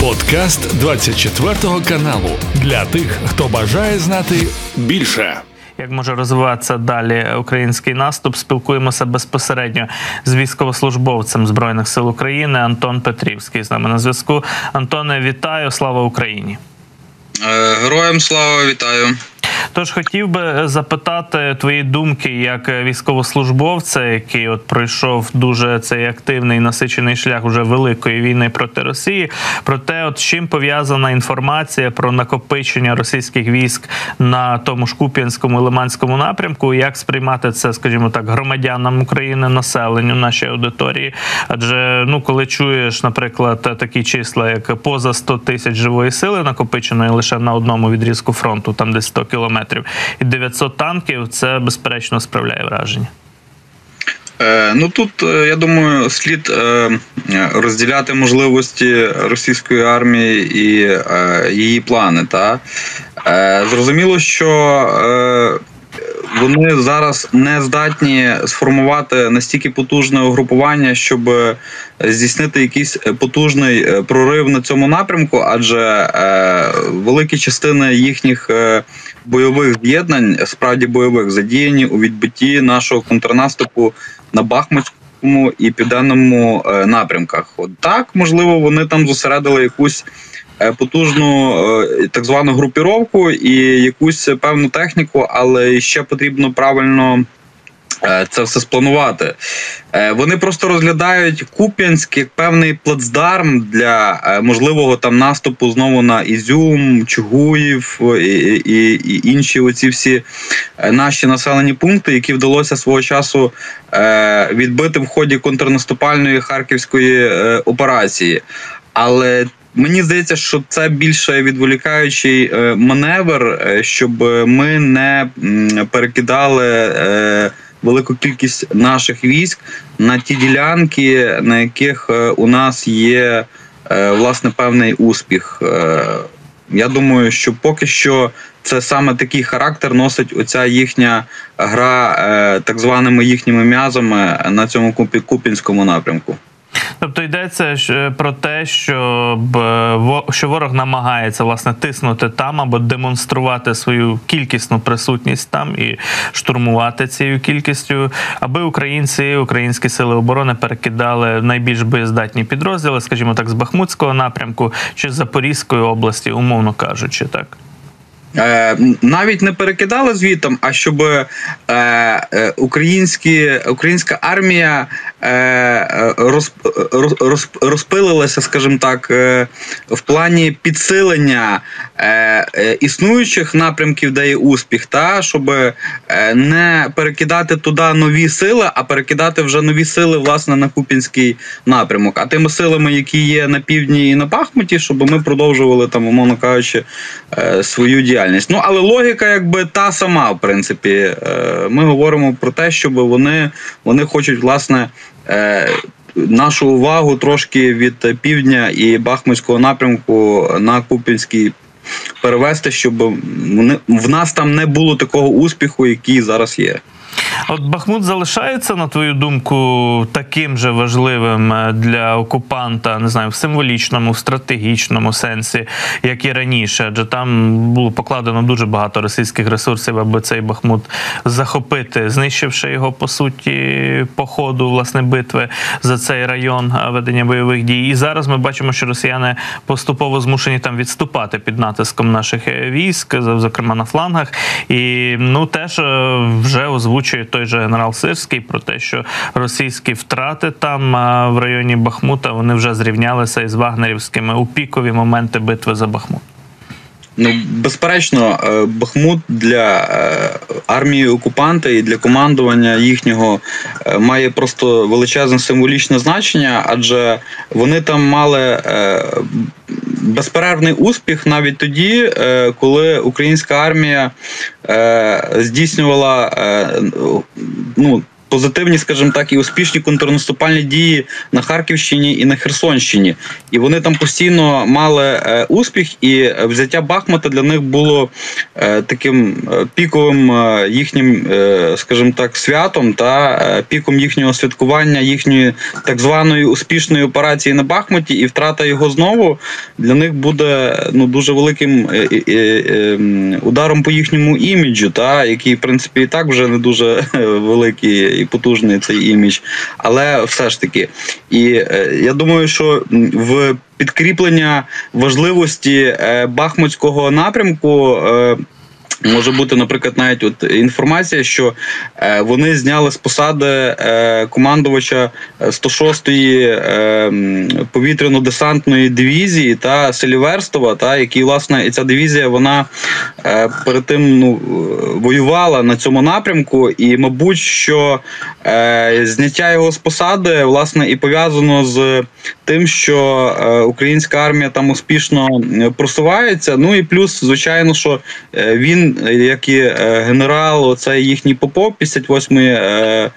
Подкаст 24 каналу для тих, хто бажає знати більше. Як може розвиватися далі український наступ? Спілкуємося безпосередньо з військовослужбовцем збройних сил України Антон Петрівський. З нами на зв'язку. Антоне, вітаю! Слава Україні! Е, героям слава вітаю! Тож хотів би запитати твої думки як військовослужбовця, який от пройшов дуже цей активний насичений шлях уже великої війни проти Росії. Про те, от з чим пов'язана інформація про накопичення російських військ на тому ж Куп'янському і Лиманському напрямку, як сприймати це, скажімо так, громадянам України, населенню нашій аудиторії? Адже ну, коли чуєш, наприклад, такі числа, як поза 100 тисяч живої сили накопиченої лише на одному відрізку фронту, там десь 100 кілометрів і 900 танків. Це безперечно справляє враження. Е, ну тут е, я думаю, слід е, розділяти можливості російської армії і її плани. Та зрозуміло, що вони зараз не здатні сформувати настільки потужне угрупування, щоб здійснити якийсь потужний прорив на цьому напрямку, адже великі частини їхніх бойових з'єднань, справді бойових, задіяні у відбитті нашого контрнаступу на Бахмутському і південному е, напрямках. От так, можливо, вони там зосередили якусь е, потужну е, так звану групіровку і якусь певну техніку, але ще потрібно правильно. Е, це все спланувати. Е, вони просто розглядають Куп'янськ як певний плацдарм для е, можливого там наступу знову на Ізюм, Чугуїв і, і, і інші оці всі наші населені пункти, які вдалося свого часу відбити в ході контрнаступальної харківської операції. Але Мені здається, що це більше відволікаючий маневр, щоб ми не перекидали велику кількість наших військ на ті ділянки, на яких е, у нас є е, власне певний успіх. Е, я думаю, що поки що це саме такий характер носить оця їхня гра так званими їхніми м'язами на цьому купінському напрямку. Тобто йдеться про те, щоб що ворог намагається власне тиснути там або демонструвати свою кількісну присутність там і штурмувати цією кількістю, аби українці, українські сили оборони перекидали найбільш боєздатні підрозділи, скажімо так, з Бахмутського напрямку чи з Запорізької області, умовно кажучи, так. Е, навіть не перекидали звітом, а щоб е, е, українські, українська армія роз, роз, розпилилася, скажімо так, в плані підсилення існуючих напрямків, де є успіх, та щоб не перекидати туди нові сили, а перекидати вже нові сили власне на Купінський напрямок. А тими силами, які є на півдні і на Бахмуті, щоб ми продовжували там, умовно кажучи, свою діяльність. Ну але логіка, якби та сама, в принципі, е, ми говоримо про те, щоб вони, вони хочуть власне. Е, нашу увагу трошки від півдня і Бахмутського напрямку на Купінський перевести, щоб в нас там не було такого успіху, який зараз є. От Бахмут залишається, на твою думку, таким же важливим е, для окупанта, не знаю, в символічному, в стратегічному сенсі, як і раніше, адже там було покладено дуже багато російських ресурсів, аби цей Бахмут захопити, знищивши його по суті по ходу власне битви за цей район е, ведення бойових дій. І зараз ми бачимо, що росіяни поступово змушені там відступати під натиском наших е, військ, зокрема на флангах, і ну теж вже озвучує той же генерал Сирський про те, що російські втрати там в районі Бахмута вони вже зрівнялися із вагнерівськими у пікові моменти битви за Бахмут. Ну, безперечно, е, Бахмут для е, армії окупанта і для командування їхнього е, має просто величезне символічне значення, адже вони там мали безперервний успіх навіть тоді, коли українська армія здійснювала ну позитивні, скажімо так, і успішні контрнаступальні дії на Харківщині і на Херсонщині. І вони там постійно мали е, успіх, і взяття Бахмута для них було е, таким е, піковим їхнім, скажімо так, святом та піком їхнього святкування, їхньої так званої успішної операції на Бахмуті, і втрата його знову для них буде ну дуже великим е, е, е, м, ударом по їхньому іміджу, та який в принципі і так вже не дуже великий і потужний цей імідж, але все ж таки. І е, я думаю, що в підкріплення важливості е, Бахмутського напрямку. Е, Може бути, наприклад, навіть от інформація, що е, вони зняли з посади е, командувача 106-ї е, повітряно-десантної дивізії та Селіверстова, та який власне і ця дивізія вона е, перед тим ну е, воювала на цьому напрямку, і мабуть, що е, зняття його з посади власне і пов'язано з тим, що е, українська армія там успішно е, просувається. Ну і плюс, звичайно, що е, він, е, як і е, генерал, оцей їхній Попов 58-ї е, е,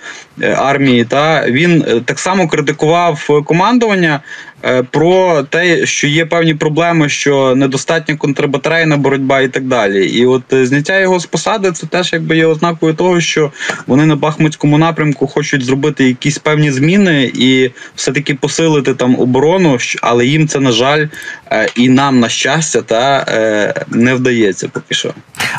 армії, та він е, так само критикував командування. е, Про те, що є певні проблеми, що недостатня контрбатарейна боротьба і так далі. І от е, зняття його з посади це теж якби є ознакою того, що вони на Бахмутському напрямку хочуть зробити якісь певні зміни і все-таки посилити там оборону, але їм це на жаль е, і нам на щастя та е, не вдається поки що.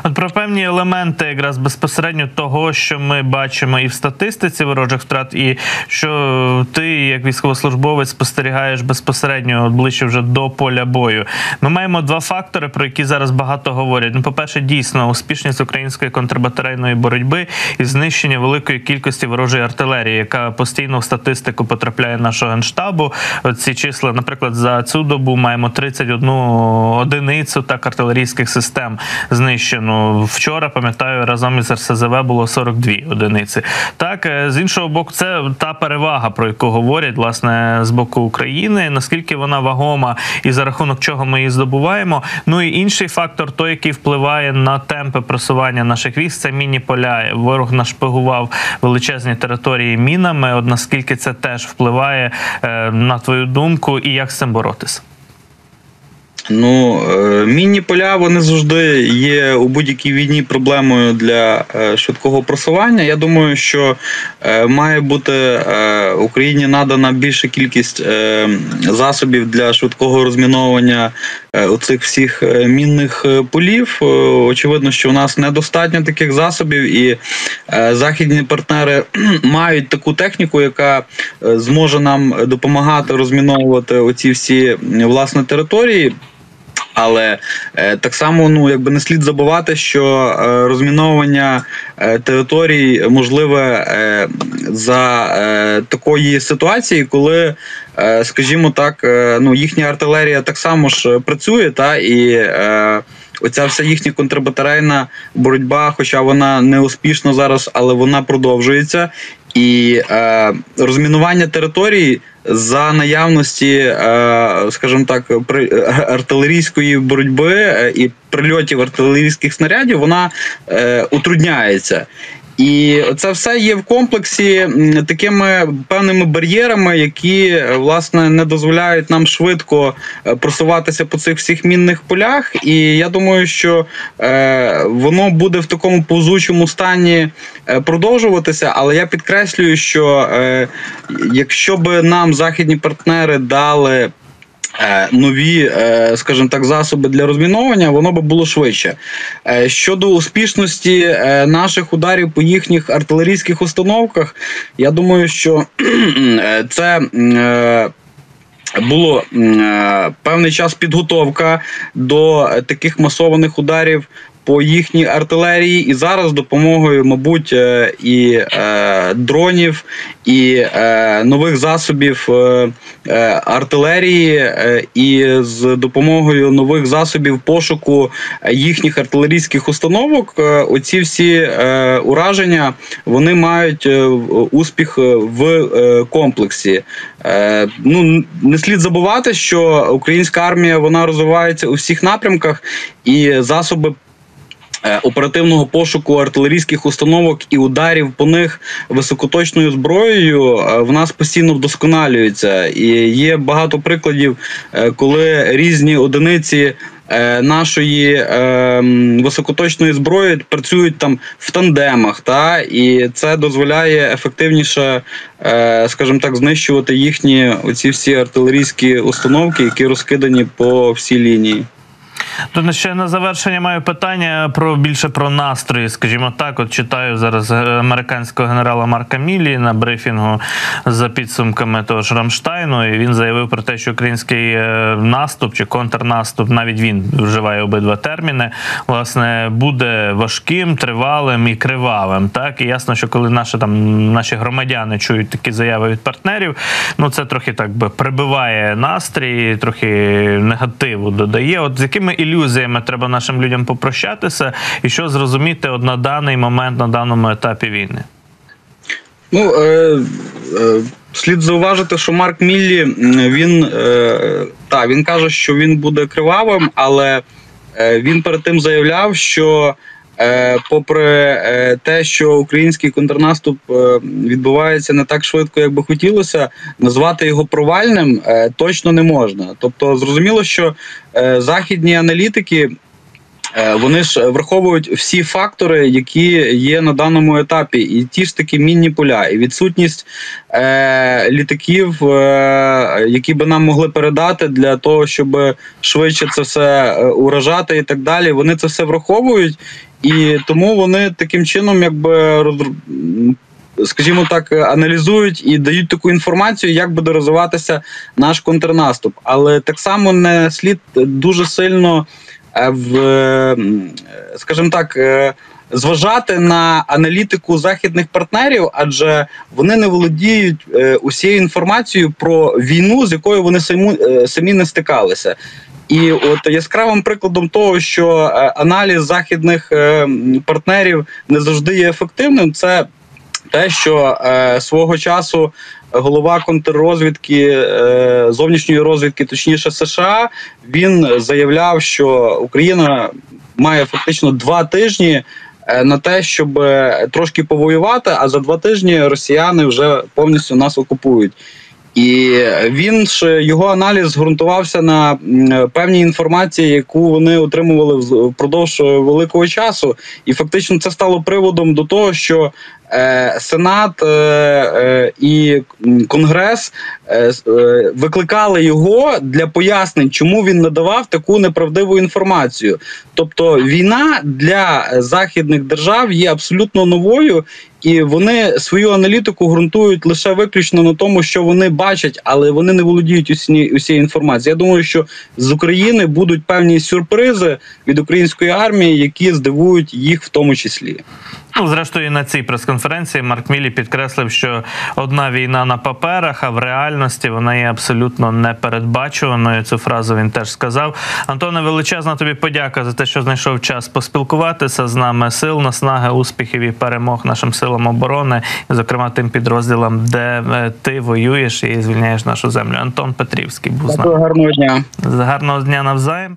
От про певні елементи, якраз безпосередньо того, що ми бачимо і в статистиці ворожих втрат, і що ти, як військовослужбовець, спостерігаєш безпосередньо ближче вже до поля бою. Ми маємо два фактори, про які зараз багато говорять. Ну, по-перше, дійсно успішність української контрбатарейної боротьби і знищення великої кількості ворожої артилерії, яка постійно в статистику потрапляє нашого генштабу. Ці числа, наприклад, за цю добу маємо 31 одиницю так артилерійських систем знищено. Вчора пам'ятаю, разом із РСЗВ було 42 одиниці. Так е, з іншого боку, це та перевага, про яку говорять власне з боку України. Наскільки вона вагома і за рахунок чого ми її здобуваємо. Ну і інший фактор, той, який впливає на темпи просування наших військ, це міні поля. Ворог нашпигував величезні території мінами. От наскільки це теж впливає е, на твою думку, і як з цим боротися? Ну, е, мінні поля вони завжди є у будь-якій війні проблемою для е, швидкого просування. Я думаю, що е, має бути Україні надана більша кількість засобів для швидкого розміновування оцих всіх мінних полів. Очевидно, що у нас недостатньо таких засобів, і західні партнери мають таку техніку, яка зможе нам допомагати розміновувати оці всі м, власне території. Але е, так само ну якби не слід забувати, що е, розміновування е, територій можливе за такої ситуації, коли, скажімо так, ну їхня артилерія так само ж працює, та і оця вся їхня контрбатарейна боротьба, хоча вона не успішна зараз, але вона продовжується. І е, розмінування території за наявності, е, скажімо так, при е, артилерійської боротьби е, і прильотів артилерійських снарядів, вона е, утрудняється. І це все є в комплексі такими певними бар'єрами, які е, власне не дозволяють нам швидко е, просуватися по цих всіх мінних полях. І я думаю, що е, воно буде в такому повзучому стані продовжуватися. Але я підкреслюю, що якщо би нам західні партнери дали. Е, Нові, е, скажімо так, засоби для розміновування, воно би було швидше. Е, Щодо успішності наших ударів по їхніх артилерійських установках, я думаю, що це. було е, певний час підготовка до таких масованих ударів по їхній артилерії, і зараз допомогою, мабуть, е, і е, дронів, і е, нових засобів е, е, артилерії, е, і з допомогою нових засобів пошуку їхніх артилерійських установок, оці всі ураження вони мають успіх в комплексі. Ну не слід забувати, що українська армія вона розвивається у всіх напрямках, і засоби оперативного пошуку артилерійських установок і ударів по них високоточною зброєю е, в нас постійно вдосконалюється, і є багато прикладів, е, коли різні одиниці. Нашої е, високоточної зброї працюють там в тандемах, та і це дозволяє ефективніше, е, скажімо так, знищувати їхні оці всі артилерійські установки, які розкидані по всій лінії. Тут ще на завершення маю питання про більше про настрої. Скажімо так, от читаю зараз американського генерала Марка Мілі на брифінгу за підсумками того ж Рамштайну. І він заявив про те, що український е, наступ чи контрнаступ, навіть він вживає обидва терміни, власне, буде важким, тривалим і кривавим. Так і ясно, що коли наші там наші громадяни чують такі заяви від партнерів, ну це трохи так би прибиває настрій, трохи негативу додає. От з якими ілюзіями треба нашим людям попрощатися, і що зрозуміти от на даний момент, на даному етапі війни? Ну е, е, слід зауважити, що Марк Міллі він е, та він каже, що він буде кривавим, але е, він перед тим заявляв, що попри е, те, що український контрнаступ е, відбувається не так швидко, як би хотілося, назвати його провальним точно не можна. Тобто, зрозуміло, що західні аналітики. Вони ж враховують всі фактори, які є на даному етапі, і ті ж таки мінні поля, і відсутність е, літаків, е, які би нам могли передати для того, щоб швидше це все уражати, і так далі. Вони це все враховують, і тому вони таким чином, якби скажімо так, аналізують і дають таку інформацію, як буде розвиватися наш контрнаступ. Але так само не слід дуже сильно е, в, скажімо так. Е, зважати на аналітику західних партнерів, адже вони не володіють е, усією інформацією про війну, з якою вони самі, самі не стикалися. І от яскравим прикладом того, що е, аналіз західних е, партнерів не завжди є ефективним, це те, що е, свого часу голова контррозвідки зовнішньої розвідки, точніше США, він заявляв, що Україна має фактично два тижні. На те, щоб трошки повоювати, а за два тижні росіяни вже повністю нас окупують. І він ж його аналіз ґрунтувався на певній інформації, яку вони отримували впродовж великого часу, і фактично це стало приводом до того, що Е, Сенат е, е, і Конгрес викликали його для пояснень, чому він надавав таку неправдиву інформацію. Тобто, війна для західних держав є абсолютно новою, і вони свою аналітику ґрунтують лише виключно на тому, що вони бачать, але вони не володіють усі, усією інформацією. Я думаю, що з України будуть певні сюрпризи від української армії, які здивують їх в тому числі. Ну, зрештою, на цій прес-конференції Марк Мілі підкреслив, що одна війна на паперах, а в реальності вона є абсолютно непередбачуваною. Цю фразу він теж сказав. Антоне, величезна тобі подяка за те, що знайшов час поспілкуватися з нами. Сил, наснаги, успіхів і перемог нашим силам оборони, і, зокрема, тим підрозділам, де е, ти воюєш і звільняєш нашу землю. Антон Петрівський був з нами. Гарного дня. Гарного дня навзаєм.